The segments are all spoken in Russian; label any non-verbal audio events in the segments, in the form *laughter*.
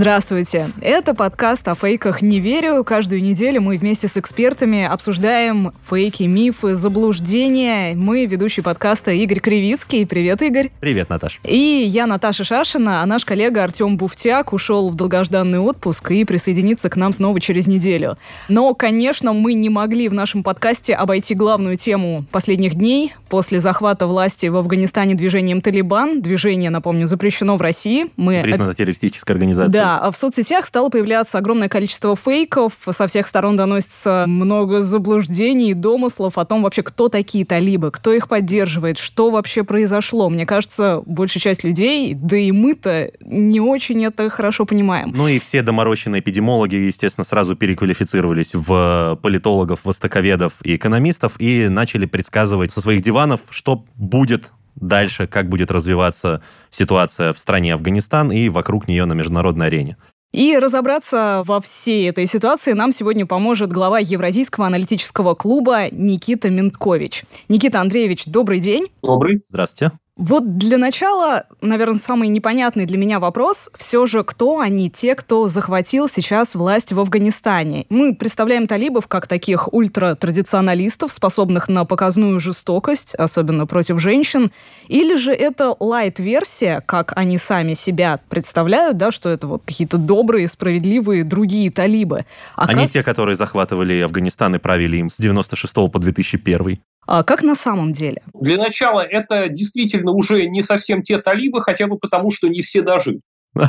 Здравствуйте! Это подкаст о фейках «Не верю». Каждую неделю мы вместе с экспертами обсуждаем фейки, мифы, заблуждения. Мы ведущий подкаста Игорь Кривицкий. Привет, Игорь! Привет, Наташ. И я Наташа Шашина, а наш коллега Артем Буфтяк ушел в долгожданный отпуск и присоединится к нам снова через неделю. Но, конечно, мы не могли в нашем подкасте обойти главную тему последних дней. После захвата власти в Афганистане движением «Талибан», движение, напомню, запрещено в России. Мы... Признано террористической организацией. Да, а в соцсетях стало появляться огромное количество фейков, со всех сторон доносится много заблуждений и домыслов о том вообще, кто такие талибы, кто их поддерживает, что вообще произошло. Мне кажется, большая часть людей, да и мы-то не очень это хорошо понимаем. Ну и все доморощенные эпидемиологи, естественно, сразу переквалифицировались в политологов, востоковедов и экономистов и начали предсказывать со своих диванов, что будет дальше, как будет развиваться ситуация в стране Афганистан и вокруг нее на международной арене. И разобраться во всей этой ситуации нам сегодня поможет глава Евразийского аналитического клуба Никита Менткович. Никита Андреевич, добрый день. Добрый. Здравствуйте. Вот для начала, наверное, самый непонятный для меня вопрос все же, кто они, те, кто захватил сейчас власть в Афганистане. Мы представляем талибов как таких ультратрадиционалистов, способных на показную жестокость, особенно против женщин, или же это лайт-версия, как они сами себя представляют, да, что это вот какие-то добрые, справедливые другие талибы. А они как... те, которые захватывали Афганистан и правили им с 96 по 2001. А как на самом деле? Для начала это действительно уже не совсем те талибы, хотя бы потому, что не все дожили. *laughs*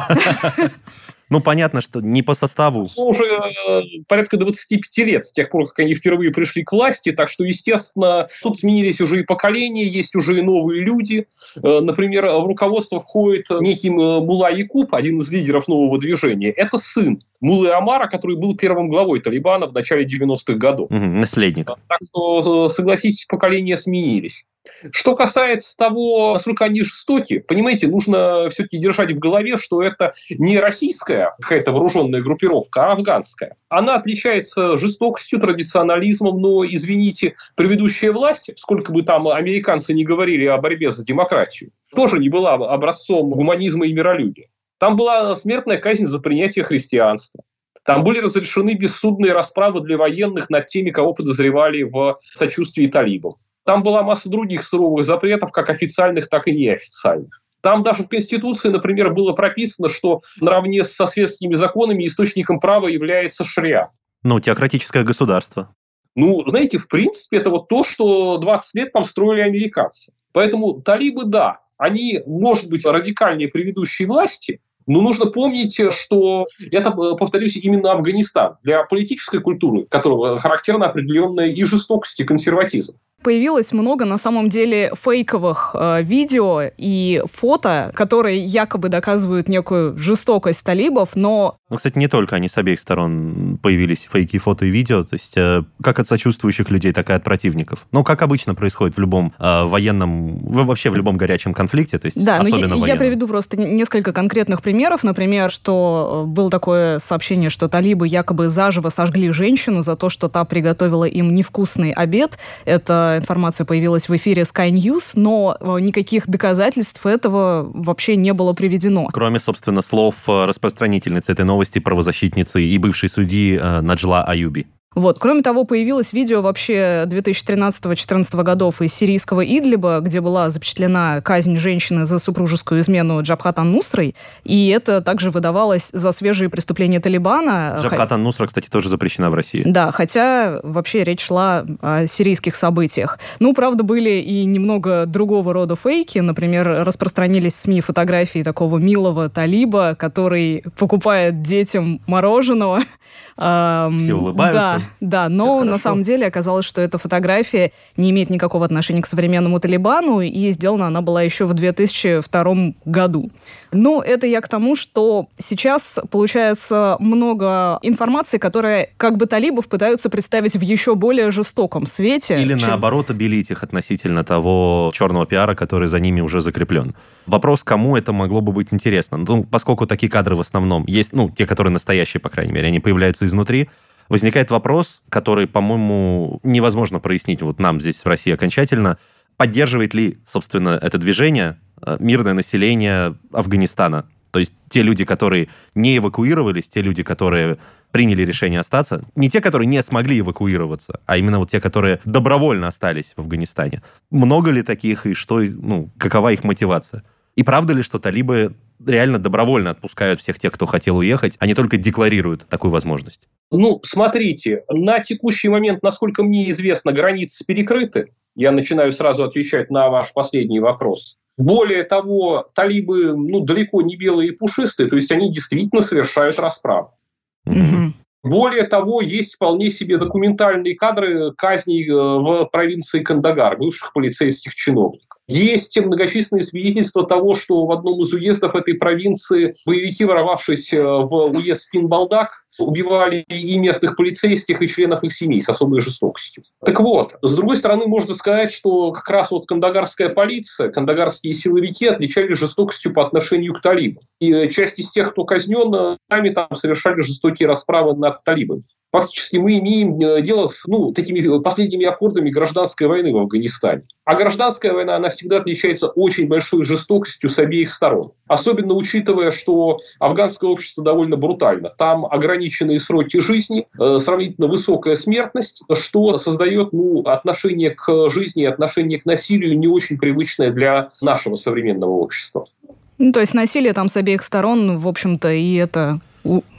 Ну, понятно, что не по составу. Уже э, порядка 25 лет с тех пор, как они впервые пришли к власти, так что, естественно, тут сменились уже и поколения, есть уже и новые люди. Э, например, в руководство входит некий э, Мула Якуб, один из лидеров нового движения. Это сын Мулы Амара, который был первым главой Талибана в начале 90-х годов. Угу, наследник. Так что, согласитесь, поколения сменились. Что касается того, насколько они жестоки, понимаете, нужно все-таки держать в голове, что это не российская какая-то вооруженная группировка, а афганская. Она отличается жестокостью, традиционализмом, но, извините, предыдущая власть, сколько бы там американцы не говорили о борьбе за демократию, тоже не была образцом гуманизма и миролюбия. Там была смертная казнь за принятие христианства. Там были разрешены бессудные расправы для военных над теми, кого подозревали в сочувствии талибам. Там была масса других суровых запретов, как официальных, так и неофициальных. Там даже в Конституции, например, было прописано, что наравне со светскими законами источником права является шариат. Ну, теократическое государство. Ну, знаете, в принципе, это вот то, что 20 лет там строили американцы. Поэтому талибы, да, они, может быть, радикальнее предыдущей власти, но нужно помнить, что это, повторюсь, именно Афганистан, для политической культуры которого характерна определенная и жестокость, и консерватизм появилось много, на самом деле, фейковых э, видео и фото, которые якобы доказывают некую жестокость талибов, но... Ну, кстати, не только они с обеих сторон появились фейки, фото и видео, то есть э, как от сочувствующих людей, так и от противников. Ну, как обычно происходит в любом э, военном, вообще в любом горячем конфликте, то есть да, особенно но я, я приведу просто несколько конкретных примеров. Например, что э, было такое сообщение, что талибы якобы заживо сожгли женщину за то, что та приготовила им невкусный обед. Это информация появилась в эфире Sky News, но э, никаких доказательств этого вообще не было приведено. Кроме, собственно, слов э, распространительницы этой новости, правозащитницы и бывшей судьи Наджла Аюби. Вот. Кроме того, появилось видео вообще 2013-2014 годов из сирийского Идлиба, где была запечатлена казнь женщины за супружескую измену Джабхатан Нусрой, и это также выдавалось за свежие преступления Талибана. Джабхатан Нусра, кстати, тоже запрещена в России. Да, хотя вообще речь шла о сирийских событиях. Ну, правда, были и немного другого рода фейки. Например, распространились в СМИ фотографии такого милого талиба, который покупает детям мороженого. Все улыбаются, Да, да, но на самом деле оказалось, что эта фотография не имеет никакого отношения к современному Талибану, и сделана она была еще в 2002 году. Ну, это я к тому, что сейчас получается много информации, которая как бы талибов пытаются представить в еще более жестоком свете. Или чем... наоборот обелить их относительно того черного пиара, который за ними уже закреплен. Вопрос, кому это могло бы быть интересно. Ну, поскольку такие кадры в основном есть, ну, те, которые настоящие, по крайней мере, они появляются изнутри, возникает вопрос, который, по-моему, невозможно прояснить вот нам здесь в России окончательно. Поддерживает ли, собственно, это движение э, мирное население Афганистана? То есть те люди, которые не эвакуировались, те люди, которые приняли решение остаться, не те, которые не смогли эвакуироваться, а именно вот те, которые добровольно остались в Афганистане. Много ли таких и что, ну, какова их мотивация? И правда ли, что талибы реально добровольно отпускают всех тех, кто хотел уехать, а не только декларируют такую возможность? Ну, смотрите, на текущий момент, насколько мне известно, границы перекрыты. Я начинаю сразу отвечать на ваш последний вопрос. Более того, талибы ну, далеко не белые и пушистые, то есть они действительно совершают расправу. Mm-hmm. Более того, есть вполне себе документальные кадры казней э, в провинции Кандагар, бывших полицейских чиновников. Есть многочисленные свидетельства того, что в одном из уездов этой провинции боевики, воровавшись э, в уезд Спинбалдак, убивали и местных полицейских, и членов их семей с особой жестокостью. Так вот, с другой стороны, можно сказать, что как раз вот кандагарская полиция, кандагарские силовики отличались жестокостью по отношению к талибам. И часть из тех, кто казнен, сами там совершали жестокие расправы над талибами. Фактически мы имеем э, дело с ну, такими последними аккордами гражданской войны в Афганистане. А гражданская война, она всегда отличается очень большой жестокостью с обеих сторон. Особенно учитывая, что афганское общество довольно брутально. Там ограниченные сроки жизни, э, сравнительно высокая смертность, что создает ну, отношение к жизни и отношение к насилию не очень привычное для нашего современного общества. Ну, то есть насилие там с обеих сторон, в общем-то, и это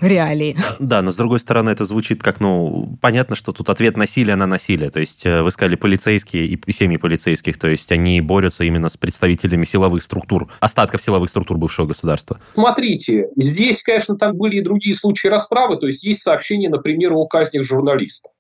реалии. Да, но с другой стороны это звучит как, ну, понятно, что тут ответ насилия на насилие. То есть э, вы сказали полицейские и семьи полицейских, то есть они борются именно с представителями силовых структур, остатков силовых структур бывшего государства. Смотрите, здесь, конечно, там были и другие случаи расправы, то есть есть сообщения, например, о казнях журналистов.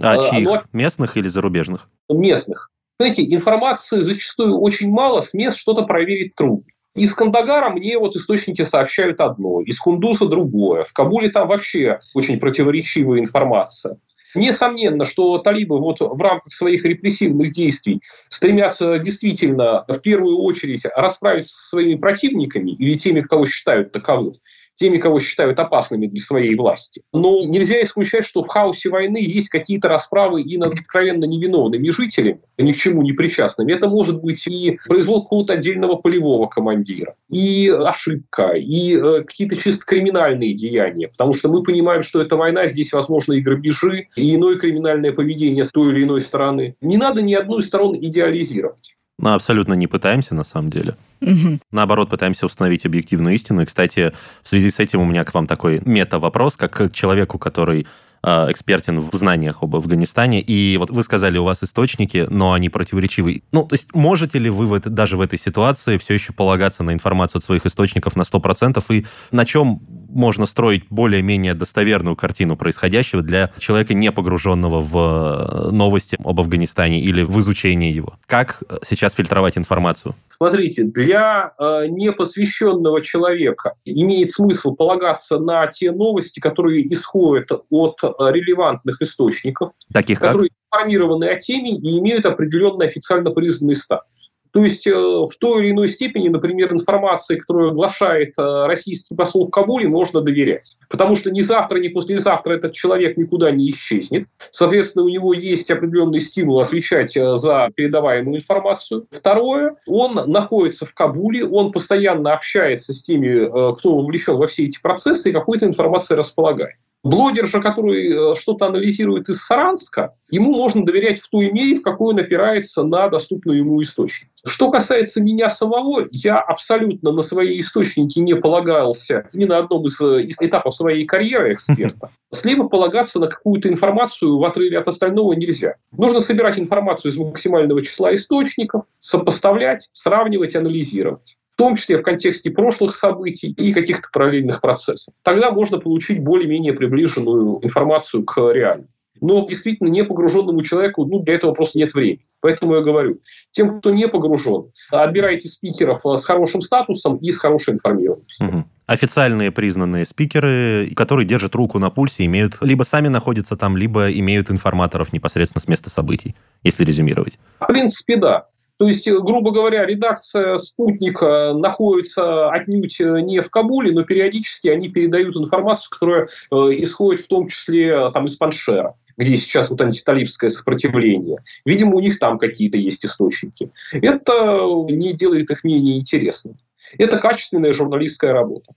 А, а чьих? Оно... Местных или зарубежных? Местных. Знаете, информации зачастую очень мало, с мест что-то проверить трудно. Из Кандагара мне вот источники сообщают одно, из Хундуса другое. В Кабуле там вообще очень противоречивая информация. Несомненно, что талибы вот в рамках своих репрессивных действий стремятся действительно в первую очередь расправиться со своими противниками или теми, кого считают таковым, теми, кого считают опасными для своей власти. Но нельзя исключать, что в хаосе войны есть какие-то расправы и над откровенно невиновными жителями, ни к чему не причастными. Это может быть и произвол какого-то отдельного полевого командира, и ошибка, и э, какие-то чисто криминальные деяния. Потому что мы понимаем, что эта война, здесь возможно и грабежи, и иное криминальное поведение с той или иной стороны. Не надо ни одну из сторон идеализировать. Мы абсолютно не пытаемся, на самом деле. Угу. Наоборот, пытаемся установить объективную истину. И, кстати, в связи с этим у меня к вам такой мета-вопрос, как к человеку, который Э, экспертен в знаниях об Афганистане. И вот вы сказали, у вас источники, но они противоречивы. Ну, то есть можете ли вы в это, даже в этой ситуации все еще полагаться на информацию от своих источников на 100%? И на чем можно строить более-менее достоверную картину происходящего для человека, не погруженного в э, новости об Афганистане или в изучение его? Как сейчас фильтровать информацию? Смотрите, для э, непосвященного человека имеет смысл полагаться на те новости, которые исходят от релевантных источников, Таких которые как? информированы о теме и имеют определенный официально признанный статус. То есть э, в той или иной степени, например, информации, которую оглашает э, российский посол в Кабуле, можно доверять. Потому что ни завтра, ни послезавтра этот человек никуда не исчезнет. Соответственно, у него есть определенный стимул отвечать э, за передаваемую информацию. Второе, он находится в Кабуле, он постоянно общается с теми, кто вовлечен во все эти процессы и какой-то информацией располагает. Блогер же, который э, что-то анализирует из Саранска, ему можно доверять в той мере, в какой он опирается на доступную ему источник. Что касается меня самого, я абсолютно на свои источники не полагался ни на одном из, э, из этапов своей карьеры эксперта. *laughs* Слепо полагаться на какую-то информацию в отрыве от остального нельзя. Нужно собирать информацию из максимального числа источников, сопоставлять, сравнивать, анализировать в том числе в контексте прошлых событий и каких-то параллельных процессов. Тогда можно получить более-менее приближенную информацию к реальному. Но действительно не погруженному человеку ну, для этого просто нет времени. Поэтому я говорю, тем, кто не погружен, отбирайте спикеров с хорошим статусом и с хорошей информированностью. Угу. Официальные признанные спикеры, которые держат руку на пульсе, имеют либо сами находятся там, либо имеют информаторов непосредственно с места событий, если резюмировать. В принципе, да. То есть, грубо говоря, редакция «Спутника» находится отнюдь не в Кабуле, но периодически они передают информацию, которая э, исходит в том числе э, там, из Паншера где сейчас вот антиталибское сопротивление. Видимо, у них там какие-то есть источники. Это не делает их менее интересными. Это качественная журналистская работа.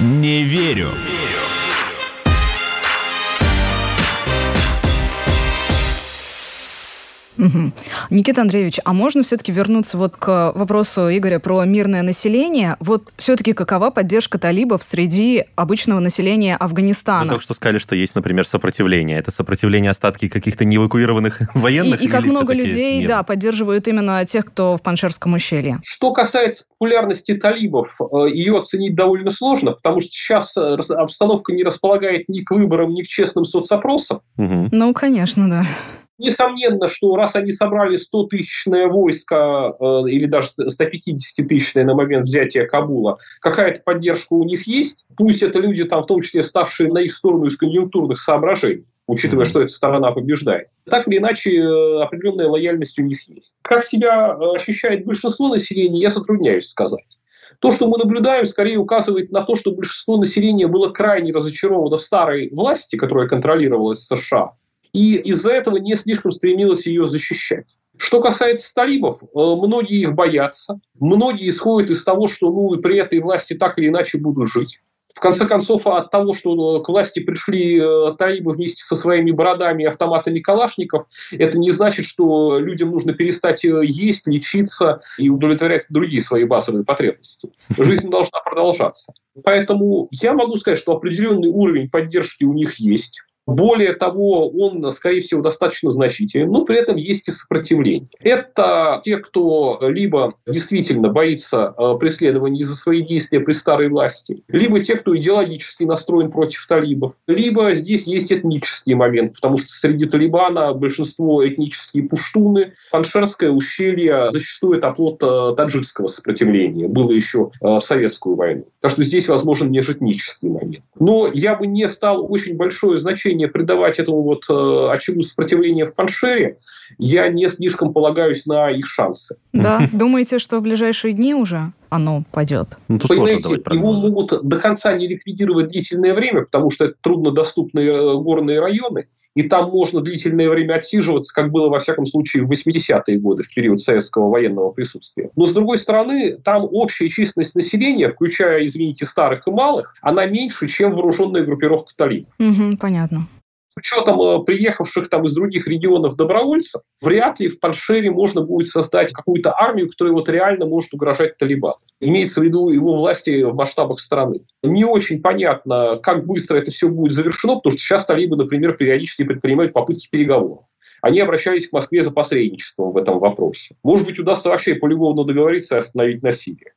Не верю. Угу. Никита Андреевич, а можно все-таки вернуться вот к вопросу Игоря про мирное население? Вот все-таки какова поддержка талибов среди обычного населения Афганистана? Вы только что сказали, что есть, например, сопротивление. Это сопротивление остатки каких-то неэвакуированных *laughs* военных? И, и как много людей, да, поддерживают именно тех, кто в Паншерском ущелье. Что касается популярности талибов, э, ее оценить довольно сложно, потому что сейчас э, обстановка не располагает ни к выборам, ни к честным соцопросам. Угу. Ну, конечно, да. Несомненно, что раз они собрали 100-тысячное войско э, или даже 150-тысячное на момент взятия Кабула, какая-то поддержка у них есть. Пусть это люди, там, в том числе ставшие на их сторону из конъюнктурных соображений учитывая, что эта сторона побеждает. Так или иначе, э, определенная лояльность у них есть. Как себя э, ощущает большинство населения, я затрудняюсь сказать. То, что мы наблюдаем, скорее указывает на то, что большинство населения было крайне разочаровано в старой власти, которая контролировалась США, и из-за этого не слишком стремилась ее защищать. Что касается талибов, э, многие их боятся, многие исходят из того, что ну, при этой власти так или иначе будут жить. В конце концов, от того, что э, к власти пришли э, талибы вместе со своими бородами и автоматами калашников, это не значит, что людям нужно перестать есть, лечиться и удовлетворять другие свои базовые потребности. Жизнь должна продолжаться. Поэтому я могу сказать, что определенный уровень поддержки у них есть. Более того, он, скорее всего, достаточно значителен, но при этом есть и сопротивление. Это те, кто либо действительно боится э, преследований за свои действия при старой власти, либо те, кто идеологически настроен против талибов, либо здесь есть этнический момент, потому что среди Талибана большинство этнические пуштуны, Паншерское ущелье зачастую это оплот э, таджикского сопротивления, было еще э, в советскую войну. Так что здесь возможен межэтнический момент. Но я бы не стал очень большое значение значение придавать этому вот э, очагу сопротивления в Паншере, я не слишком полагаюсь на их шансы. Да, *laughs* думаете, что в ближайшие дни уже оно пойдет? Ну, Понимаете, его могут до конца не ликвидировать длительное время, потому что это труднодоступные э, горные районы, и там можно длительное время отсиживаться, как было, во всяком случае, в 80-е годы, в период советского военного присутствия. Но, с другой стороны, там общая численность населения, включая, извините, старых и малых, она меньше, чем вооруженная группировка талибов. Угу, понятно с учетом э, приехавших там из других регионов добровольцев, вряд ли в Паншере можно будет создать какую-то армию, которая вот реально может угрожать Талибану. Имеется в виду его власти в масштабах страны. Не очень понятно, как быстро это все будет завершено, потому что сейчас талибы, например, периодически предпринимают попытки переговоров. Они обращались к Москве за посредничеством в этом вопросе. Может быть, удастся вообще полюбовно договориться и остановить насилие.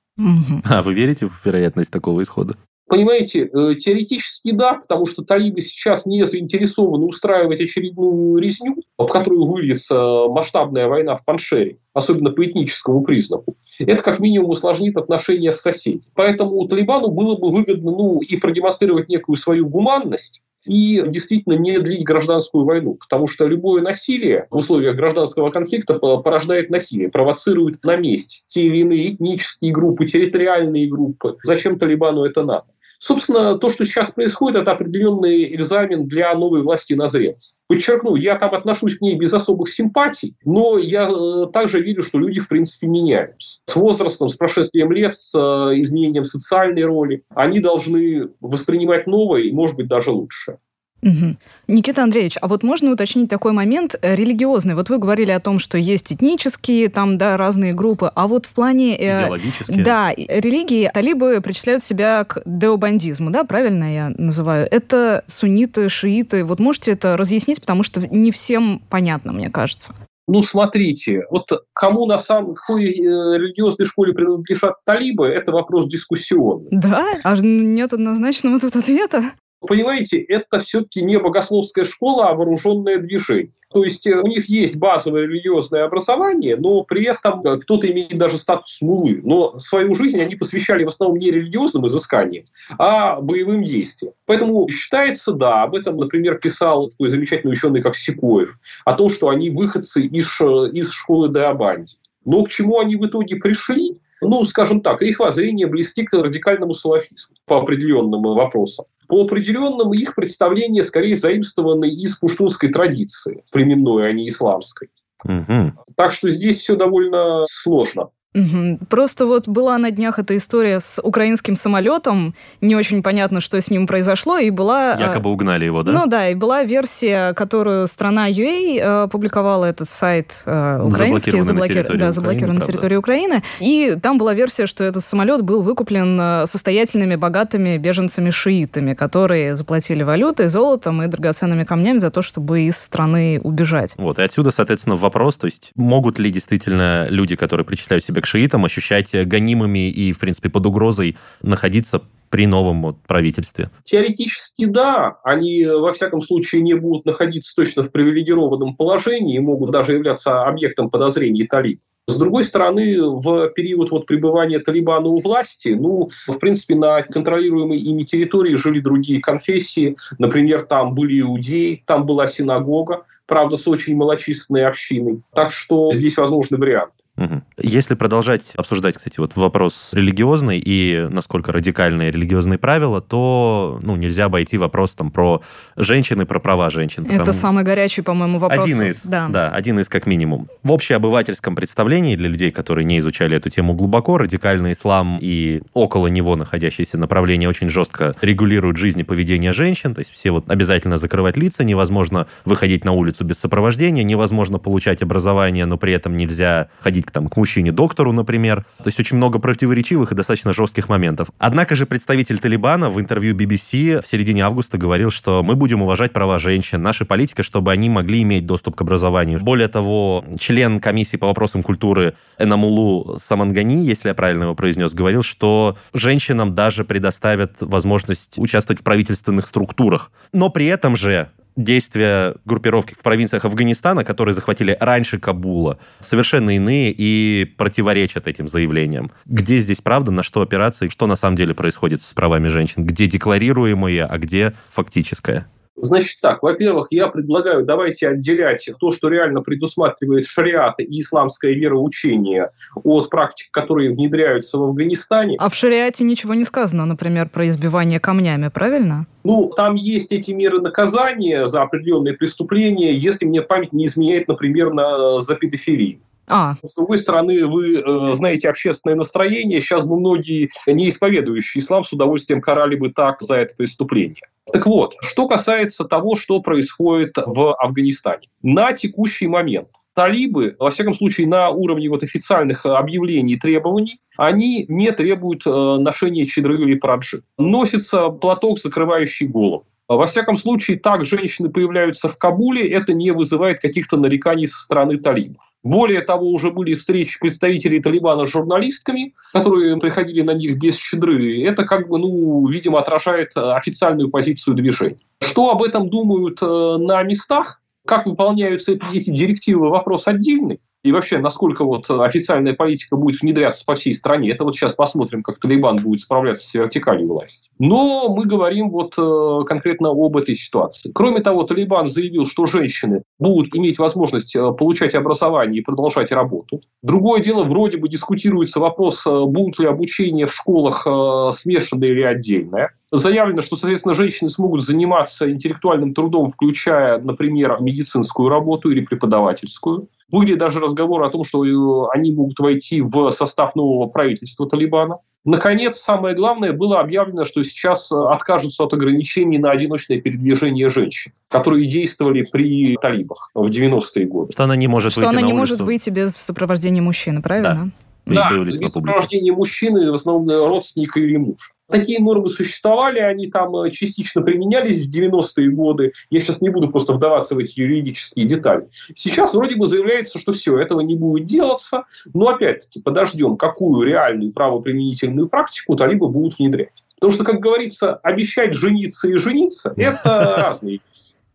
А вы верите в вероятность такого исхода? Понимаете, э, теоретически да, потому что талибы сейчас не заинтересованы устраивать очередную резню, в которую выльется масштабная война в Паншере, особенно по этническому признаку. Это как минимум усложнит отношения с соседями. Поэтому Талибану было бы выгодно ну, и продемонстрировать некую свою гуманность, и действительно не длить гражданскую войну, потому что любое насилие в условиях гражданского конфликта порождает насилие, провоцирует на месте те или иные этнические группы, территориальные группы. Зачем Талибану это надо? Собственно, то, что сейчас происходит, это определенный экзамен для новой власти на зрелость. Подчеркну, я там отношусь к ней без особых симпатий, но я э, также верю, что люди, в принципе, меняются. С возрастом, с прошествием лет, с э, изменением социальной роли, они должны воспринимать новое и, может быть, даже лучшее. Угу. Никита Андреевич, а вот можно уточнить такой момент э, религиозный? Вот вы говорили о том, что есть этнические, там, да, разные группы, а вот в плане... Э, Идеологические. Да, религии талибы причисляют себя к деобандизму, да, правильно я называю? Это сунниты, шииты. Вот можете это разъяснить, потому что не всем понятно, мне кажется. Ну, смотрите, вот кому на самом какой э, религиозной школе принадлежат талибы, это вопрос дискуссионный. Да? А нет однозначного тут ответа? Понимаете, это все-таки не богословская школа, а вооруженное движение. То есть э, у них есть базовое религиозное образование, но при этом э, кто-то имеет даже статус мулы. Но свою жизнь они посвящали в основном не религиозным изысканиям, а боевым действиям. Поэтому считается, да, об этом, например, писал такой замечательный ученый, как Сикоев, о том, что они выходцы из, э, из школы Деобанди. Но к чему они в итоге пришли, ну, скажем так, их воззрение близки к радикальному салафизму по определенным вопросам. По определенным их представления скорее заимствованы из пуштунской традиции, племенной, а не исламской. Угу. Так что здесь все довольно сложно. Угу. Просто вот была на днях эта история с украинским самолетом, не очень понятно, что с ним произошло, и была... А, Якобы угнали его, да? Ну да, и была версия, которую страна UA э, публиковала, этот сайт э, украинский, заблокирован заблоки... да, заблокирован на территории Украины, и там была версия, что этот самолет был выкуплен э, состоятельными, богатыми беженцами-шиитами, которые заплатили валютой, золотом и драгоценными камнями за то, чтобы из страны убежать. Вот, и отсюда, соответственно, вопрос, то есть могут ли действительно люди, которые причисляют себя к шиитам, ощущать гонимыми и, в принципе, под угрозой находиться при новом вот правительстве? Теоретически да. Они, во всяком случае, не будут находиться точно в привилегированном положении и могут даже являться объектом подозрений талиб. С другой стороны, в период вот пребывания Талибана у власти, ну, в принципе, на контролируемой ими территории жили другие конфессии. Например, там были иудеи, там была синагога, правда, с очень малочисленной общиной. Так что здесь возможны варианты. Угу. Если продолжать обсуждать, кстати, вот вопрос религиозный и насколько радикальные религиозные правила, то ну, нельзя обойти вопрос там, про женщин и про права женщин. Потому... Это самый горячий, по-моему, вопрос. Один из, да. да, один из как минимум. В общеобывательском представлении для людей, которые не изучали эту тему глубоко, радикальный ислам и около него находящиеся направления очень жестко регулируют жизнь и поведение женщин, то есть все вот обязательно закрывать лица, невозможно выходить на улицу без сопровождения, невозможно получать образование, но при этом нельзя ходить ходить там, к мужчине-доктору, например. То есть очень много противоречивых и достаточно жестких моментов. Однако же представитель Талибана в интервью BBC в середине августа говорил, что мы будем уважать права женщин, наша политика, чтобы они могли иметь доступ к образованию. Более того, член комиссии по вопросам культуры Энамулу Самангани, если я правильно его произнес, говорил, что женщинам даже предоставят возможность участвовать в правительственных структурах. Но при этом же действия группировки в провинциях Афганистана, которые захватили раньше Кабула, совершенно иные и противоречат этим заявлениям. Где здесь правда, на что опираться и что на самом деле происходит с правами женщин? Где декларируемое, а где фактическое? Значит так, во-первых, я предлагаю, давайте отделять то, что реально предусматривает шариат и исламское вероучение от практик, которые внедряются в Афганистане. А в шариате ничего не сказано, например, про избивание камнями, правильно? Ну, там есть эти меры наказания за определенные преступления, если мне память не изменяет, например, на, за педофилию. А. С другой стороны, вы э, знаете общественное настроение. Сейчас бы многие, не исповедующие ислам, с удовольствием карали бы так за это преступление. Так вот, что касается того, что происходит в Афганистане. На текущий момент талибы, во всяком случае на уровне вот официальных объявлений и требований, они не требуют э, ношения чедры или праджи. Носится платок, закрывающий голову. Во всяком случае, так женщины появляются в Кабуле, это не вызывает каких-то нареканий со стороны талибов. Более того, уже были встречи представителей Талибана с журналистками, которые приходили на них без щедры. Это как бы, ну, видимо, отражает э, официальную позицию движения. Что об этом думают э, на местах? Как выполняются эти директивы, вопрос отдельный и вообще, насколько вот официальная политика будет внедряться по всей стране. Это вот сейчас посмотрим, как Талибан будет справляться с вертикалью власти. Но мы говорим вот э, конкретно об этой ситуации. Кроме того, Талибан заявил, что женщины будут иметь возможность э, получать образование и продолжать работу. Другое дело, вроде бы дискутируется вопрос, э, будут ли обучение в школах смешанное или отдельное. Заявлено, что, соответственно, женщины смогут заниматься интеллектуальным трудом, включая, например, медицинскую работу или преподавательскую. Были даже разговоры о том, что э, они могут войти в состав нового правительства Талибана. Наконец, самое главное, было объявлено, что сейчас э, откажутся от ограничений на одиночное передвижение женщин, которые действовали при талибах в 90-е годы. Что она не может что выйти она на не улицу. может выйти без сопровождения мужчины, правильно? Да, без сопровождения мужчины, в основном родственника или мужа. Такие нормы существовали, они там э, частично применялись в 90-е годы. Я сейчас не буду просто вдаваться в эти юридические детали. Сейчас вроде бы заявляется, что все, этого не будет делаться. Но опять-таки подождем, какую реальную правоприменительную практику талибы будут внедрять. Потому что, как говорится, обещать жениться и жениться – это *laughs* разные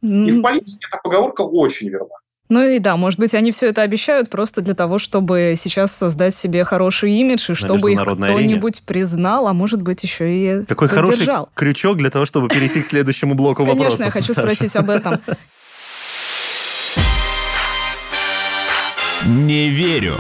И в политике эта поговорка очень верна. Ну и да, может быть, они все это обещают просто для того, чтобы сейчас создать себе хороший имидж, и чтобы их кто-нибудь признал, а может быть, еще и Какой поддержал. хороший крючок для того, чтобы перейти к следующему блоку вопросов. Конечно, я хочу спросить об этом. Не верю.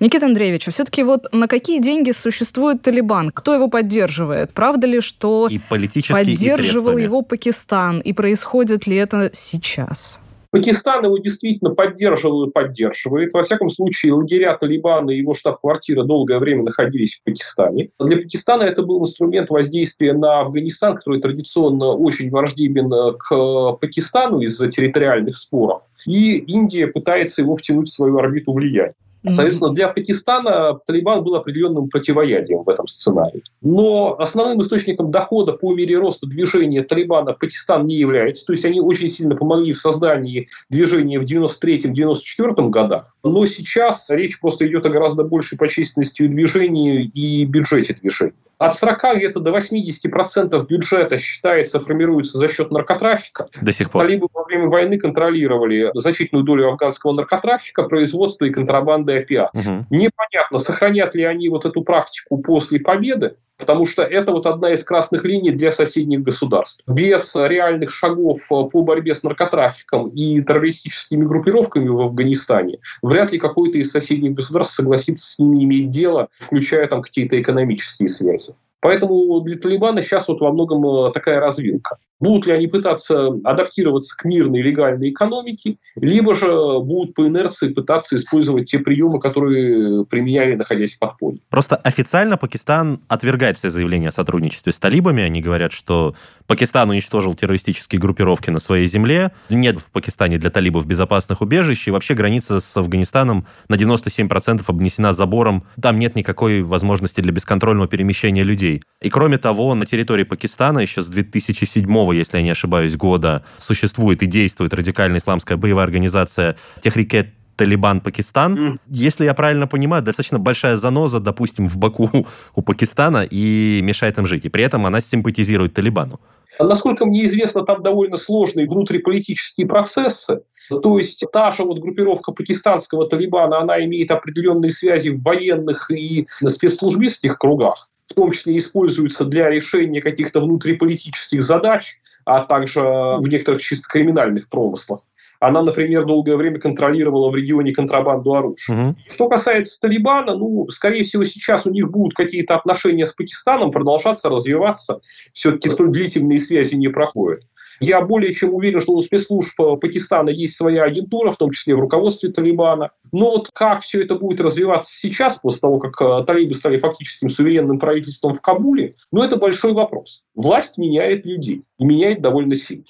Никита Андреевич, а все-таки вот на какие деньги существует Талибан? Кто его поддерживает? Правда ли, что и поддерживал и его Пакистан? И происходит ли это сейчас? Пакистан его действительно поддерживал и поддерживает. Во всяком случае, лагеря Талибана и его штаб-квартира долгое время находились в Пакистане. Для Пакистана это был инструмент воздействия на Афганистан, который традиционно очень враждебен к Пакистану из-за территориальных споров. И Индия пытается его втянуть в свою орбиту влияния. Соответственно, для Пакистана Талибан был определенным противоядием в этом сценарии. Но основным источником дохода по мере роста движения Талибана Пакистан не является. То есть они очень сильно помогли в создании движения в 93-94 годах. Но сейчас речь просто идет о гораздо большей по численности движения и бюджете движения. От 40 где-то до 80% бюджета, считается, формируется за счет наркотрафика. До сих пор. Талибы во время войны контролировали значительную долю афганского наркотрафика, производства и контрабанды опиатов. Угу. Непонятно, сохранят ли они вот эту практику после победы, потому что это вот одна из красных линий для соседних государств. Без реальных шагов э, по борьбе с наркотрафиком и террористическими группировками в Афганистане вряд ли какой-то из соседних государств согласится с ними иметь дело, включая там какие-то экономические связи. Поэтому для Талибана сейчас вот во многом э, такая развилка. Будут ли они пытаться адаптироваться к мирной легальной экономике, либо же будут по инерции пытаться использовать те приемы, которые применяли, находясь в подполье. Просто официально Пакистан отвергает все заявления о сотрудничестве с талибами. Они говорят, что Пакистан уничтожил террористические группировки на своей земле, нет в Пакистане для талибов безопасных убежищ, и вообще граница с Афганистаном на 97% обнесена забором. Там нет никакой возможности для бесконтрольного перемещения людей. И кроме того, на территории Пакистана еще с 2007 если я не ошибаюсь, года существует и действует радикальная исламская боевая организация Техрикет Талибан Пакистан. Mm. Если я правильно понимаю, достаточно большая заноза, допустим, в Баку *laughs* у Пакистана и мешает им жить. И при этом она симпатизирует Талибану. Насколько мне известно, там довольно сложные внутриполитические процессы. То есть та же вот группировка пакистанского Талибана, она имеет определенные связи в военных и спецслужбистских кругах в том числе используются для решения каких-то внутриполитических задач, а также в некоторых чисто криминальных промыслах. Она, например, долгое время контролировала в регионе контрабанду оружия. Угу. Что касается Талибана, ну, скорее всего, сейчас у них будут какие-то отношения с Пакистаном продолжаться, развиваться. Все-таки столь длительные связи не проходят. Я более чем уверен, что у спецслужб Пакистана есть своя агентура, в том числе в руководстве Талибана. Но вот как все это будет развиваться сейчас, после того, как э, талибы стали фактическим суверенным правительством в Кабуле, ну это большой вопрос. Власть меняет людей и меняет довольно сильно.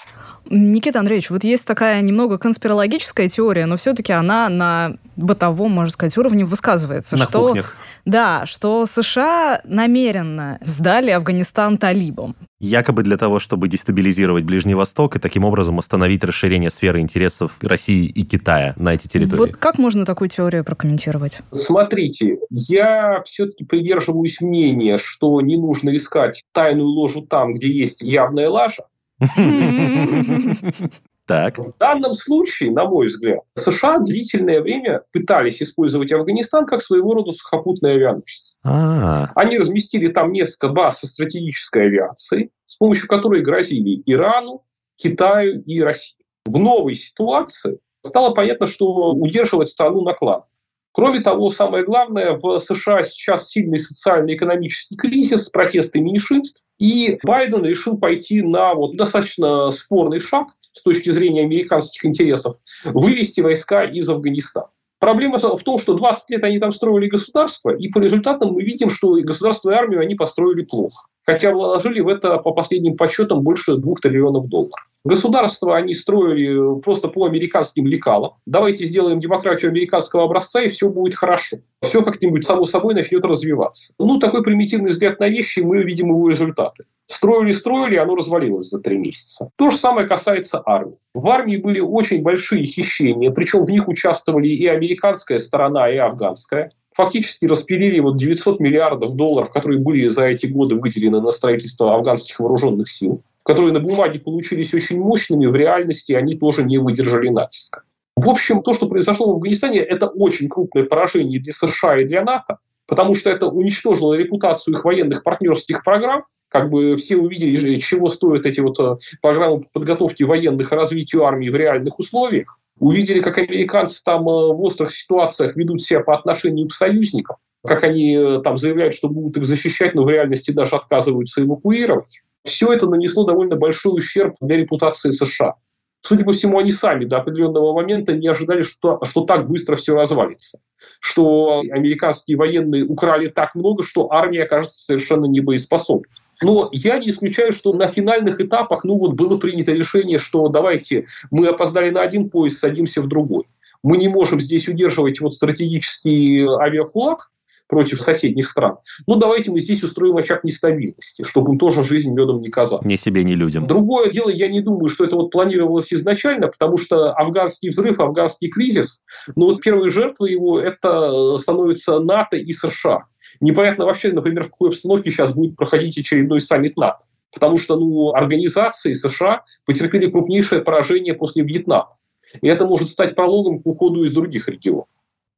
Никита Андреевич, вот есть такая немного конспирологическая теория, но все-таки она на бытовом, можно сказать, уровне высказывается. На что, кухнях. Да, что США намеренно сдали Афганистан талибам. Якобы для того, чтобы дестабилизировать Ближний Восток и таким образом остановить расширение сферы интересов России и Китая на эти территории. Вот как можно такую теорию прокомментировать? Смотрите, я все-таки придерживаюсь мнения, что не нужно искать тайную ложу там, где есть явная лажа, *laughs* *laughs* так. В данном случае, на мой взгляд, США длительное время пытались использовать Афганистан как своего рода сухопутное авианосец. А-а-а. Они разместили там несколько баз со стратегической авиацией, с помощью которой грозили Ирану, Китаю и России. В новой ситуации стало понятно, что удерживать страну наклад. Кроме того, самое главное, в США сейчас сильный социально-экономический кризис, протесты меньшинств, и Байден решил пойти на вот достаточно спорный шаг с точки зрения американских интересов, вывести войска из Афганистана. Проблема в том, что 20 лет они там строили государство, и по результатам мы видим, что и государство и армию они построили плохо. Хотя вложили в это, по последним подсчетам, больше двух триллионов долларов. Государства они строили просто по американским лекалам. Давайте сделаем демократию американского образца, и все будет хорошо. Все как-нибудь само собой начнет развиваться. Ну, такой примитивный взгляд на вещи, мы видим его результаты. Строили, строили, оно развалилось за три месяца. То же самое касается армии. В армии были очень большие хищения, причем в них участвовали и американская сторона, и афганская фактически распилили вот 900 миллиардов долларов, которые были за эти годы выделены на строительство афганских вооруженных сил, которые на бумаге получились очень мощными, в реальности они тоже не выдержали натиска. В общем, то, что произошло в Афганистане, это очень крупное поражение для США и для НАТО, потому что это уничтожило репутацию их военных партнерских программ, как бы все увидели, чего стоят эти вот э, программы подготовки военных и развитию армии в реальных условиях увидели, как американцы там э, в острых ситуациях ведут себя по отношению к союзникам, как они э, там заявляют, что будут их защищать, но в реальности даже отказываются эвакуировать. Все это нанесло довольно большой ущерб для репутации США. Судя по всему, они сами до определенного момента не ожидали, что, что так быстро все развалится. Что американские военные украли так много, что армия окажется совершенно небоеспособной. Но я не исключаю, что на финальных этапах ну, вот было принято решение, что давайте мы опоздали на один поезд, садимся в другой. Мы не можем здесь удерживать вот стратегический авиакулак, против соседних стран. Ну, давайте мы здесь устроим очаг нестабильности, чтобы им тоже жизнь медом не казалась. Ни себе, ни людям. Другое дело, я не думаю, что это вот планировалось изначально, потому что афганский взрыв, афганский кризис, но вот первые жертвы его это становятся НАТО и США. Непонятно вообще, например, в какой обстановке сейчас будет проходить очередной саммит НАТО. Потому что ну, организации США потерпели крупнейшее поражение после Вьетнама. И это может стать прологом к уходу из других регионов.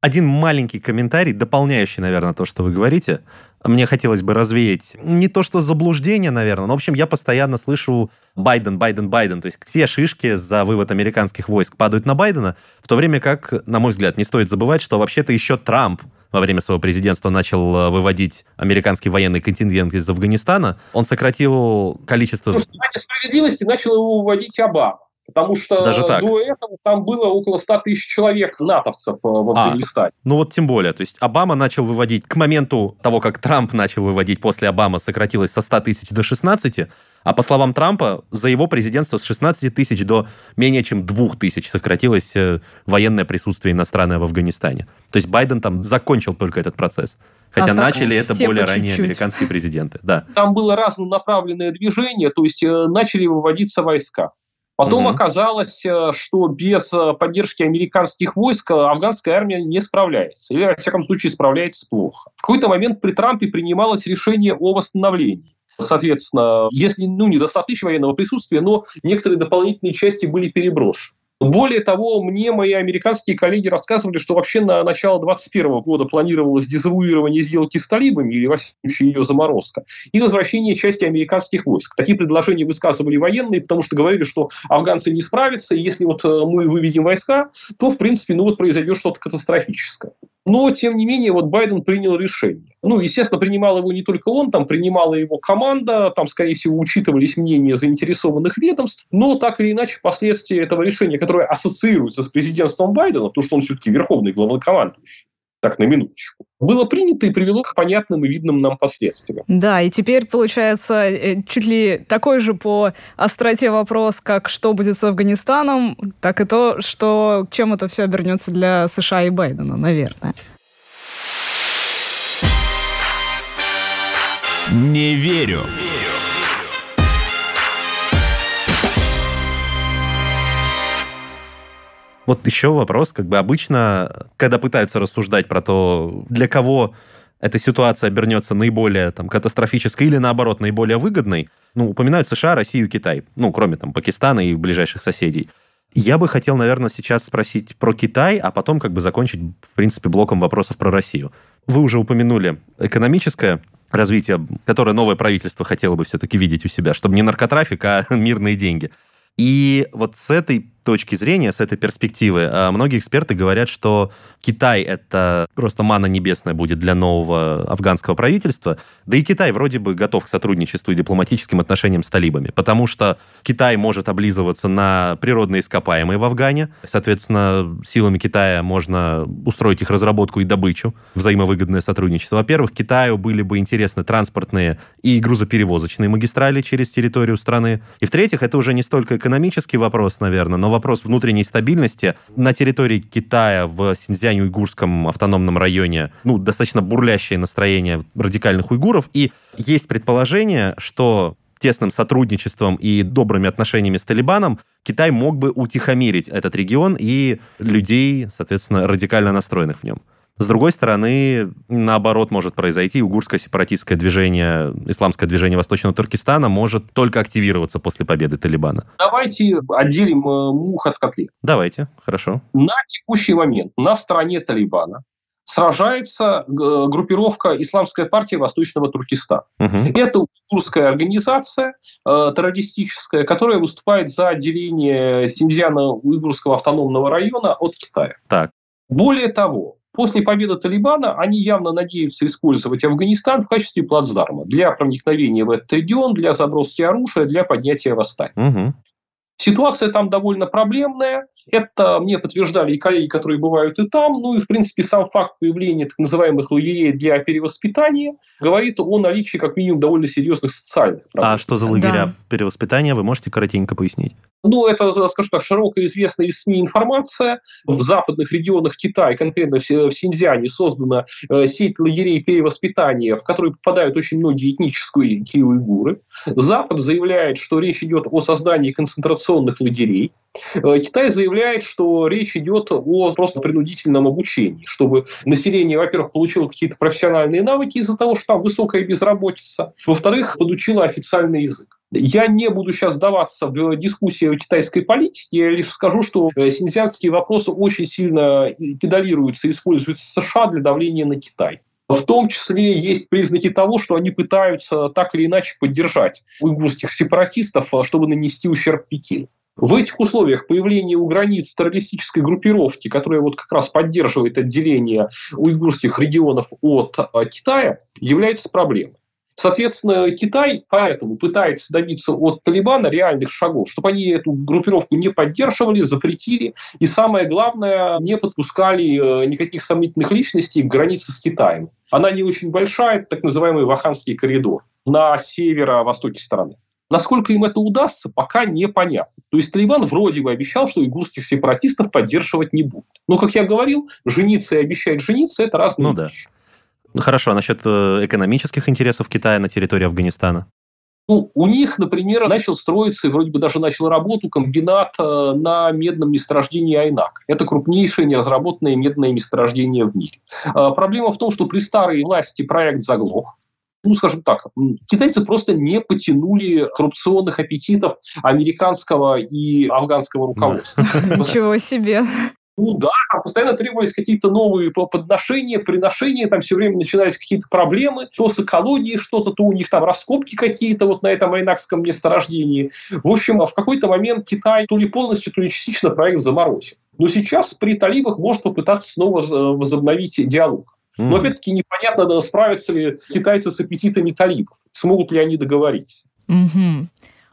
Один маленький комментарий, дополняющий, наверное, то, что вы говорите. Мне хотелось бы развеять не то, что заблуждение, наверное, но, в общем, я постоянно слышу Байден, Байден, Байден. То есть все шишки за вывод американских войск падают на Байдена, в то время как, на мой взгляд, не стоит забывать, что вообще-то еще Трамп во время своего президентства начал э, выводить американский военный контингент из Афганистана. Он сократил количество... Слушайте, справедливости начал его выводить Обама. Потому что Даже так. до этого там было около 100 тысяч человек натовцев э, в а, Афганистане. А, ну вот тем более. То есть Обама начал выводить, к моменту того, как Трамп начал выводить после Обамы, сократилось со 100 тысяч до 16, а по словам Трампа, за его президентство с 16 тысяч до менее чем 2 тысяч сократилось э, военное присутствие иностранное в Афганистане. То есть Байден там закончил только этот процесс. Хотя а начали это более ранее чуть-чуть. американские президенты. Да. Там было разнонаправленное движение, то есть э, начали выводиться войска. Потом угу. оказалось, э, что без э, поддержки американских войск э, афганская армия не справляется. Или, во всяком случае, справляется плохо. В какой-то момент при Трампе принималось решение о восстановлении. Соответственно, если ну, не до 100 тысяч военного присутствия, но некоторые дополнительные части были переброшены. Более того, мне мои американские коллеги рассказывали, что вообще на начало 2021 года планировалось дезавуирование сделки с талибами, или, во случае, ее заморозка, и возвращение части американских войск. Такие предложения высказывали военные, потому что говорили, что афганцы не справятся, и если вот э, мы выведем войска, то, в принципе, ну вот произойдет что-то катастрофическое. Но, тем не менее, вот Байден принял решение. Ну, естественно, принимал его не только он, там принимала его команда, там, скорее всего, учитывались мнения заинтересованных ведомств, но так или иначе последствия этого решения, которое ассоциируется с президентством Байдена, потому что он все-таки верховный главнокомандующий, так на минуточку, было принято и привело к понятным и видным нам последствиям. Да, и теперь получается э, чуть ли такой же по остроте вопрос, как что будет с Афганистаном, так и то, что чем это все обернется для США и Байдена, наверное. Не верю. Вот еще вопрос, как бы обычно, когда пытаются рассуждать про то, для кого эта ситуация обернется наиболее там, катастрофической или, наоборот, наиболее выгодной, ну, упоминают США, Россию, Китай, ну, кроме там Пакистана и ближайших соседей. Я бы хотел, наверное, сейчас спросить про Китай, а потом как бы закончить, в принципе, блоком вопросов про Россию. Вы уже упомянули экономическое развитие, которое новое правительство хотело бы все-таки видеть у себя, чтобы не наркотрафик, а *laughs* мирные деньги. И вот с этой точки зрения, с этой перспективы, а, многие эксперты говорят, что Китай — это просто мана небесная будет для нового афганского правительства. Да и Китай вроде бы готов к сотрудничеству и дипломатическим отношениям с талибами, потому что Китай может облизываться на природные ископаемые в Афгане. Соответственно, силами Китая можно устроить их разработку и добычу, взаимовыгодное сотрудничество. Во-первых, Китаю были бы интересны транспортные и грузоперевозочные магистрали через территорию страны. И в-третьих, это уже не столько экономический вопрос, наверное, но вопрос внутренней стабильности. На территории Китая в Синьцзянь-Уйгурском автономном районе ну, достаточно бурлящее настроение радикальных уйгуров. И есть предположение, что тесным сотрудничеством и добрыми отношениями с Талибаном Китай мог бы утихомирить этот регион и людей, соответственно, радикально настроенных в нем. С другой стороны, наоборот может произойти. Угурское сепаратистское движение, исламское движение Восточного Туркестана может только активироваться после победы Талибана. Давайте отделим э, мух от котлет. Давайте, хорошо. На текущий момент на стороне Талибана сражается группировка Исламская партия Восточного Туркестана. Угу. Это уйгурская организация э, террористическая, которая выступает за отделение Синьцзяна-Уйгурского автономного района от Китая. Так. Более того, После победы Талибана они явно надеются использовать Афганистан в качестве плацдарма для проникновения в этот регион, для заброски оружия, для поднятия восстания. Угу. Ситуация там довольно проблемная. Это мне подтверждали и коллеги, которые бывают и там. Ну и, в принципе, сам факт появления так называемых лагерей для перевоспитания говорит о наличии, как минимум, довольно серьезных социальных проблем. А что за лагеря да. перевоспитания? Вы можете коротенько пояснить? Ну, это, скажем так, широко известная из СМИ информация. В западных регионах Китая, конкретно в Синьцзяне, создана э, сеть лагерей перевоспитания, в которые попадают очень многие этнические уйгуры. Запад заявляет, что речь идет о создании концентрационных лагерей. Э, Китай заявляет, что речь идет о просто принудительном обучении, чтобы население, во-первых, получило какие-то профессиональные навыки из-за того, что там высокая безработица, во-вторых, подучило официальный язык. Я не буду сейчас сдаваться в дискуссии о китайской политике, я лишь скажу, что э, синьцзянские вопросы очень сильно педалируются и используются США для давления на Китай. В том числе есть признаки того, что они пытаются так или иначе поддержать уйгурских сепаратистов, э, чтобы нанести ущерб Пекину. В этих условиях появление у границ террористической группировки, которая вот как раз поддерживает отделение уйгурских регионов от э, Китая, является проблемой. Соответственно, Китай поэтому пытается добиться от Талибана реальных шагов, чтобы они эту группировку не поддерживали, запретили и, самое главное, не подпускали э, никаких сомнительных личностей к границе с Китаем. Она не очень большая, так называемый Ваханский коридор на северо-востоке страны. Насколько им это удастся, пока непонятно. То есть Талибан вроде бы обещал, что игурских сепаратистов поддерживать не будут. Но, как я говорил, жениться и обещать жениться – это разные ну, вещи. Да. Хорошо, а насчет э, экономических интересов Китая на территории Афганистана? Ну, у них, например, начал строиться и вроде бы даже начал работу комбинат э, на медном месторождении Айнак. Это крупнейшее неразработанное медное месторождение в мире. А, проблема в том, что при старой власти проект заглох ну, скажем так, китайцы просто не потянули коррупционных аппетитов американского и афганского руководства. *laughs* Ничего себе. Ну да, там постоянно требовались какие-то новые подношения, приношения, там все время начинались какие-то проблемы, то с экологией что-то, то у них там раскопки какие-то вот на этом айнакском месторождении. В общем, в какой-то момент Китай то ли полностью, то ли частично проект заморозил. Но сейчас при талибах может попытаться снова возобновить диалог. Но опять-таки непонятно, справятся ли китайцы с аппетитами талибов, смогут ли они договориться. mm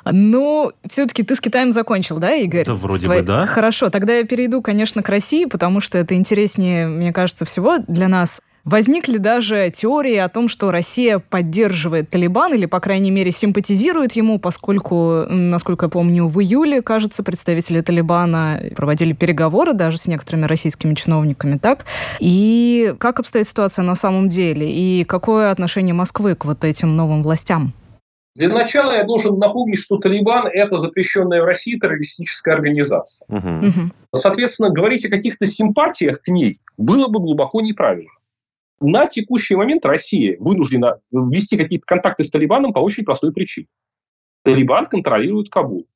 Ну, все-таки ты с Китаем закончил, да, Игорь? Да, вроде твоей... бы, да. Хорошо, тогда я перейду, конечно, к России, потому что это интереснее, мне кажется, всего для нас. Возникли даже теории о том, что Россия поддерживает Талибан или, по крайней мере, симпатизирует ему, поскольку, насколько я помню, в июле, кажется, представители Талибана проводили переговоры даже с некоторыми российскими чиновниками, так? И как обстоит ситуация на самом деле? И какое отношение Москвы к вот этим новым властям? Для начала я должен напомнить, что Талибан – это запрещенная в России террористическая организация. Угу. Соответственно, говорить о каких-то симпатиях к ней было бы глубоко неправильно. На текущий момент Россия вынуждена вести какие-то контакты с Талибаном по очень простой причине. Талибан контролирует Кабул.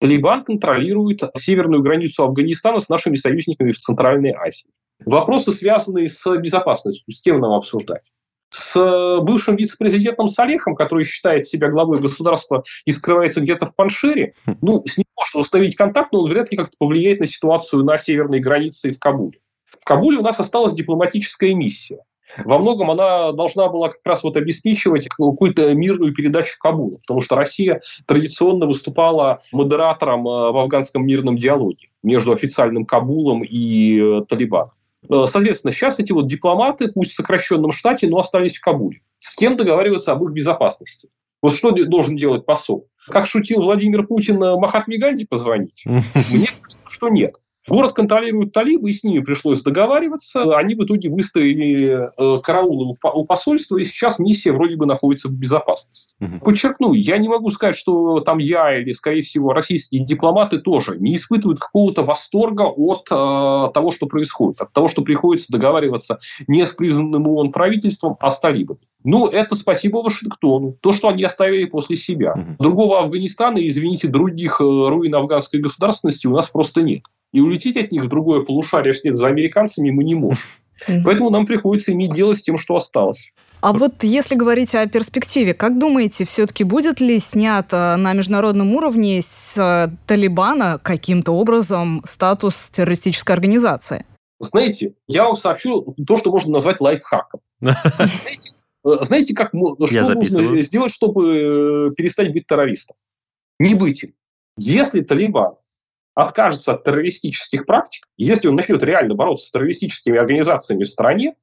Талибан контролирует северную границу Афганистана с нашими союзниками в Центральной Азии. Вопросы, связанные с безопасностью, с тем нам обсуждать. с э, бывшим вице-президентом Салехом, который считает себя главой государства и скрывается где-то в Паншере, ну, с ним можно установить контакт, но он вряд ли как-то повлияет на ситуацию на северной границе и в Кабуле. В Кабуле у нас осталась дипломатическая миссия. Во многом она должна была как раз вот обеспечивать какую-то мирную передачу Кабула, потому что Россия традиционно выступала модератором э, в афганском мирном диалоге между официальным Кабулом и э, Талибаном. Э, соответственно, сейчас эти вот дипломаты, пусть в сокращенном штате, но остались в Кабуле. С кем договариваться об их безопасности? Вот что должен делать посол? Как шутил Владимир Путин, Махатме Ганди позвонить? *laughs* Мне кажется, что нет. Город контролируют талибы, и с ними пришлось договариваться. Они в итоге выставили э, караулы у посольства, и сейчас миссия вроде бы находится в безопасности. Угу. Подчеркну, я не могу сказать, что там я или, скорее всего, российские дипломаты тоже не испытывают какого-то восторга от э, того, что происходит, от того, что приходится договариваться не с признанным ООН правительством, а с талибами. Ну, это спасибо Вашингтону. То, что они оставили после себя. Угу. Другого Афганистана, извините, других э, руин афганской государственности у нас просто нет. И улететь от них в другое полушарие вслед за американцами мы не можем. Поэтому нам приходится иметь дело с тем, что осталось. А вот если говорить о перспективе, как думаете, все-таки будет ли снят э, на международном уровне с э, Талибана каким-то образом статус террористической организации? Знаете, я вам сообщу то, что можно назвать лайфхаком. *laughs* Знаете, знаете как, что нужно сделать, чтобы перестать быть террористом? Не быть им. Если Талибан откажется от террористических практик, если он начнет реально бороться с террористическими организациями в стране,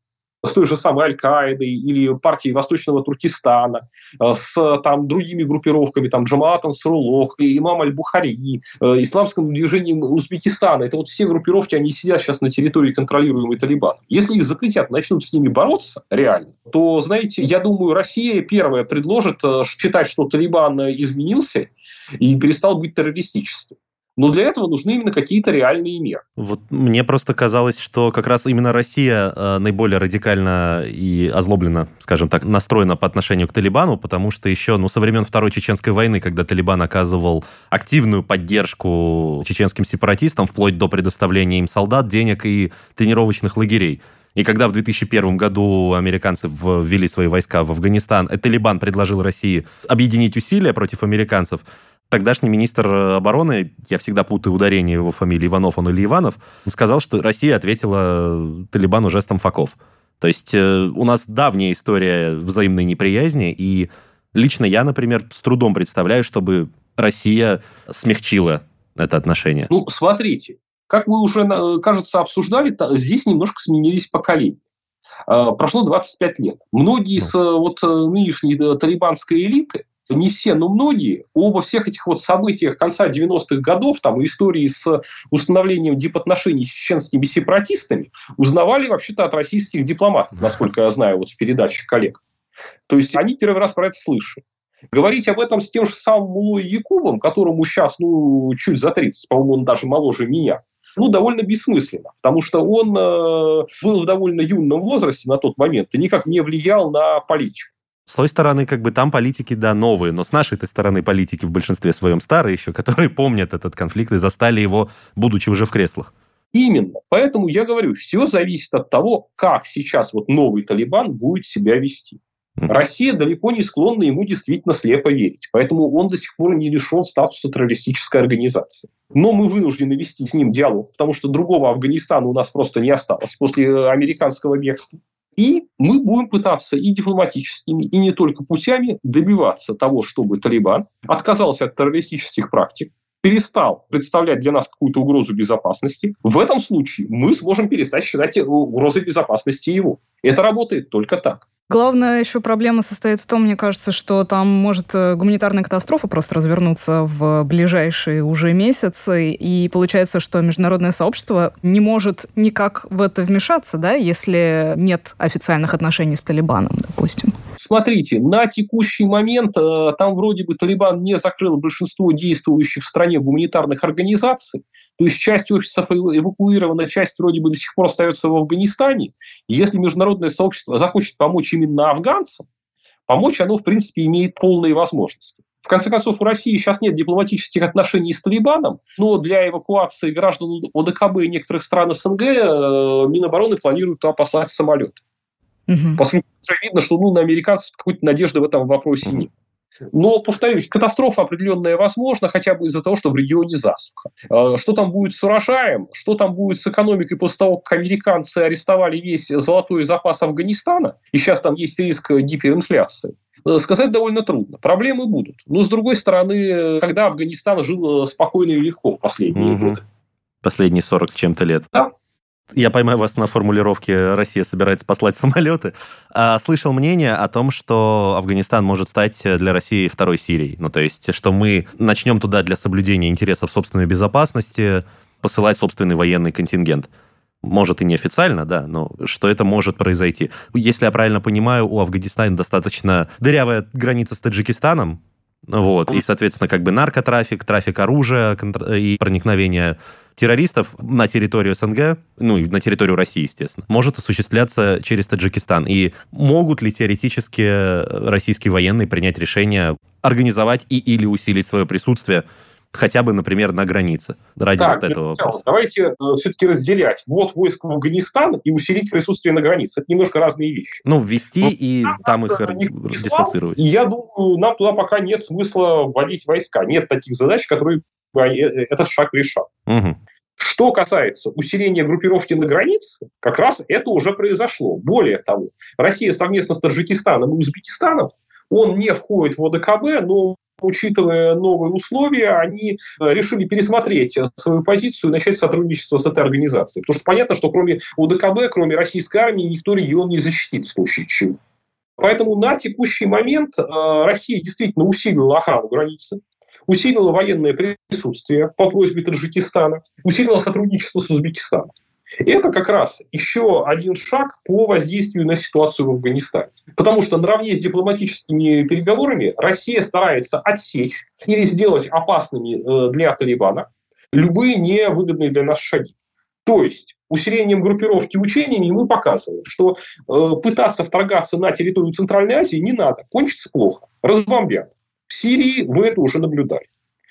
с той же самой Аль-Каидой или партией Восточного Туркестана, э, с там, другими группировками, там, Джамаатом Срулох, имам Аль-Бухари, э, исламским движением Узбекистана. Это вот все группировки, они сидят сейчас на территории, контролируемой Талибаном. Если их запретят, начнут с ними бороться реально, то, знаете, я думаю, Россия первая предложит э, считать, что Талибан изменился и перестал быть террористическим. Но для этого нужны именно какие-то реальные меры. Вот мне просто казалось, что как раз именно Россия э, наиболее радикально и озлобленно, скажем так, настроена по отношению к Талибану, потому что еще ну, со времен Второй Чеченской войны, когда Талибан оказывал активную поддержку чеченским сепаратистам, вплоть до предоставления им солдат, денег и тренировочных лагерей. И когда в 2001 году американцы ввели свои войска в Афганистан, э, Талибан предложил России объединить усилия против американцев, тогдашний министр э, обороны, я всегда путаю ударение его фамилии, Иванов он или Иванов, сказал, что Россия ответила э, Талибану жестом факов. То есть э, у нас давняя история взаимной неприязни, и лично я, например, с трудом представляю, чтобы Россия смягчила это отношение. Ну, смотрите, как вы уже, кажется, обсуждали, здесь немножко сменились поколения. Прошло 25 лет. Многие из ну. вот нынешней талибанской элиты не все, но многие, оба всех этих вот событиях конца 90-х годов, там, истории с установлением дипотношений с чеченскими сепаратистами, узнавали вообще-то от российских дипломатов, насколько я знаю, вот в передачах коллег. То есть они первый раз про это слышали. Говорить об этом с тем же самым Мулой Якубом, которому сейчас, ну, чуть за 30, по-моему, он даже моложе меня, ну, довольно бессмысленно, потому что он э, был в довольно юном возрасте на тот момент и никак не влиял на политику. С той стороны, как бы там политики, да, новые, но с нашей стороны политики в большинстве своем старые еще, которые помнят этот конфликт и застали его, будучи уже в креслах. Именно. Поэтому я говорю, все зависит от того, как сейчас вот новый Талибан будет себя вести. Россия далеко не склонна ему действительно слепо верить. Поэтому он до сих пор не лишен статуса террористической организации. Но мы вынуждены вести с ним диалог, потому что другого Афганистана у нас просто не осталось после американского бегства. И мы будем пытаться и дипломатическими, и не только путями добиваться того, чтобы Талибан отказался от террористических практик, перестал представлять для нас какую-то угрозу безопасности, в этом случае мы сможем перестать считать угрозой безопасности его. Это работает только так. Главная еще проблема состоит в том, мне кажется, что там может э, гуманитарная катастрофа просто развернуться в ближайшие уже месяцы, и получается, что международное сообщество не может никак в это вмешаться, да, если нет официальных отношений с Талибаном, допустим. Смотрите, на текущий момент э, там вроде бы Талибан не закрыл большинство действующих в стране гуманитарных организаций, то есть часть офисов эвакуирована, часть вроде бы до сих пор остается в Афганистане. Если международное сообщество захочет помочь именно афганцам, помочь оно, в принципе, имеет полные возможности. В конце концов, у России сейчас нет дипломатических отношений с Талибаном, но для эвакуации граждан ОДКБ и некоторых стран СНГ э, Минобороны планируют туда послать самолет. Угу. Поскольку видно, что ну, на американцев какой-то надежды в этом вопросе нет. Но, повторюсь, катастрофа определенная возможна хотя бы из-за того, что в регионе засуха. А, что там будет с урожаем, что там будет с экономикой после того, как американцы арестовали весь золотой запас Афганистана, и сейчас там есть риск гиперинфляции, э, сказать довольно трудно. Проблемы будут. Но, с другой стороны, когда Афганистан жил спокойно и легко в последние угу. годы. Последние 40 с чем-то лет. Да, я поймаю вас на формулировке «Россия собирается послать самолеты». А, слышал мнение о том, что Афганистан может стать для России второй Сирией. Ну, то есть, что мы начнем туда для соблюдения интересов собственной безопасности посылать собственный военный контингент. Может и неофициально, да, но что это может произойти. Если я правильно понимаю, у Афганистана достаточно дырявая граница с Таджикистаном, вот, и, соответственно, как бы наркотрафик, трафик оружия и проникновение террористов на территорию СНГ, ну, и на территорию России, естественно, может осуществляться через Таджикистан. И могут ли теоретически российские военные принять решение организовать и или усилить свое присутствие хотя бы, например, на границе, ради так, вот этого вопроса. Давайте э, все-таки разделять ввод войск в Афганистан и усилить присутствие на границе. Это немножко разные вещи. Ну, ввести вот, и там их не дислоцировать. Я думаю, нам туда пока нет смысла вводить войска. Нет таких задач, которые э, э, этот шаг решал. Угу. Что касается усиления группировки на границе, как раз это уже произошло. Более того, Россия совместно с Таджикистаном и Узбекистаном, он не входит в ОДКБ, но учитывая новые условия, они э, решили пересмотреть свою позицию и начать сотрудничество с этой организацией. Потому что понятно, что кроме УДКБ, кроме российской армии, никто регион не защитит в случае чего. Поэтому на текущий момент э, Россия действительно усилила охрану границы, усилила военное присутствие по просьбе Таджикистана, усилила сотрудничество с Узбекистаном. Это как раз еще один шаг по воздействию на ситуацию в Афганистане. Потому что наравне с дипломатическими переговорами Россия старается отсечь или сделать опасными э, для Талибана любые невыгодные для нас шаги. То есть усилением группировки учениями мы показываем, что э, пытаться вторгаться на территорию Центральной Азии не надо, кончится плохо, разбомбят. В Сирии вы это уже наблюдали.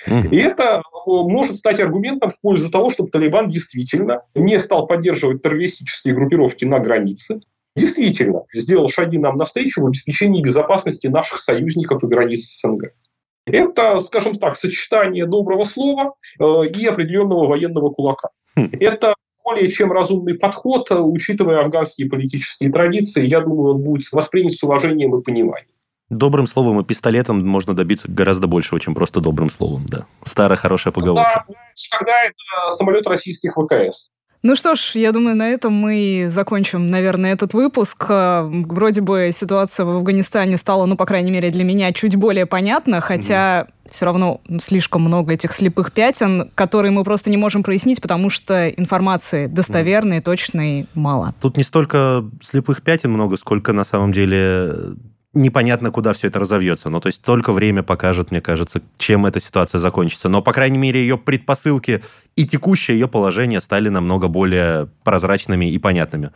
И это э, может стать аргументом в пользу того, чтобы Талибан действительно не стал поддерживать террористические группировки на границе, действительно сделал шаги нам навстречу в обеспечении безопасности наших союзников и границ СНГ. Это, скажем так, сочетание доброго слова э, и определенного военного кулака. Хм. Это более чем разумный подход, э, учитывая афганские политические традиции. Я думаю, он будет воспринят с уважением и пониманием. Добрым словом и пистолетом можно добиться гораздо большего, чем просто добрым словом, да. Старая хорошая поговорка. Да, когда это самолет российских ВКС. Ну что ж, я думаю, на этом мы закончим, наверное, этот выпуск. А, вроде бы ситуация в Афганистане стала, ну, по крайней мере, для меня чуть более понятна, хотя mm. все равно слишком много этих слепых пятен, которые мы просто не можем прояснить, потому что информации достоверной, mm. точной мало. Тут не столько слепых пятен много, сколько на самом деле непонятно, куда все это разовьется. Ну, то есть только время покажет, мне кажется, чем эта ситуация закончится. Но, по крайней мере, ее предпосылки и текущее ее положение стали намного более прозрачными и понятными.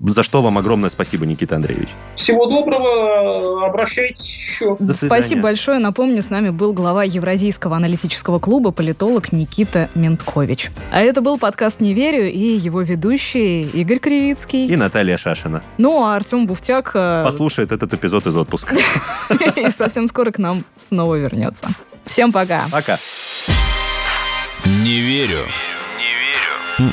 За что вам огромное спасибо, Никита Андреевич. Всего доброго, обращайтесь еще. До Спасибо большое. Напомню, с нами был глава Евразийского аналитического клуба, политолог Никита Менткович. А это был подкаст «Не верю» и его ведущие Игорь Кривицкий. И Наталья Шашина. Ну, а Артем Буфтяк... Э, Послушает этот эпизод из отпуска. *laughs* И совсем скоро к нам снова вернется. Всем пока. Пока. Не верю. Не верю.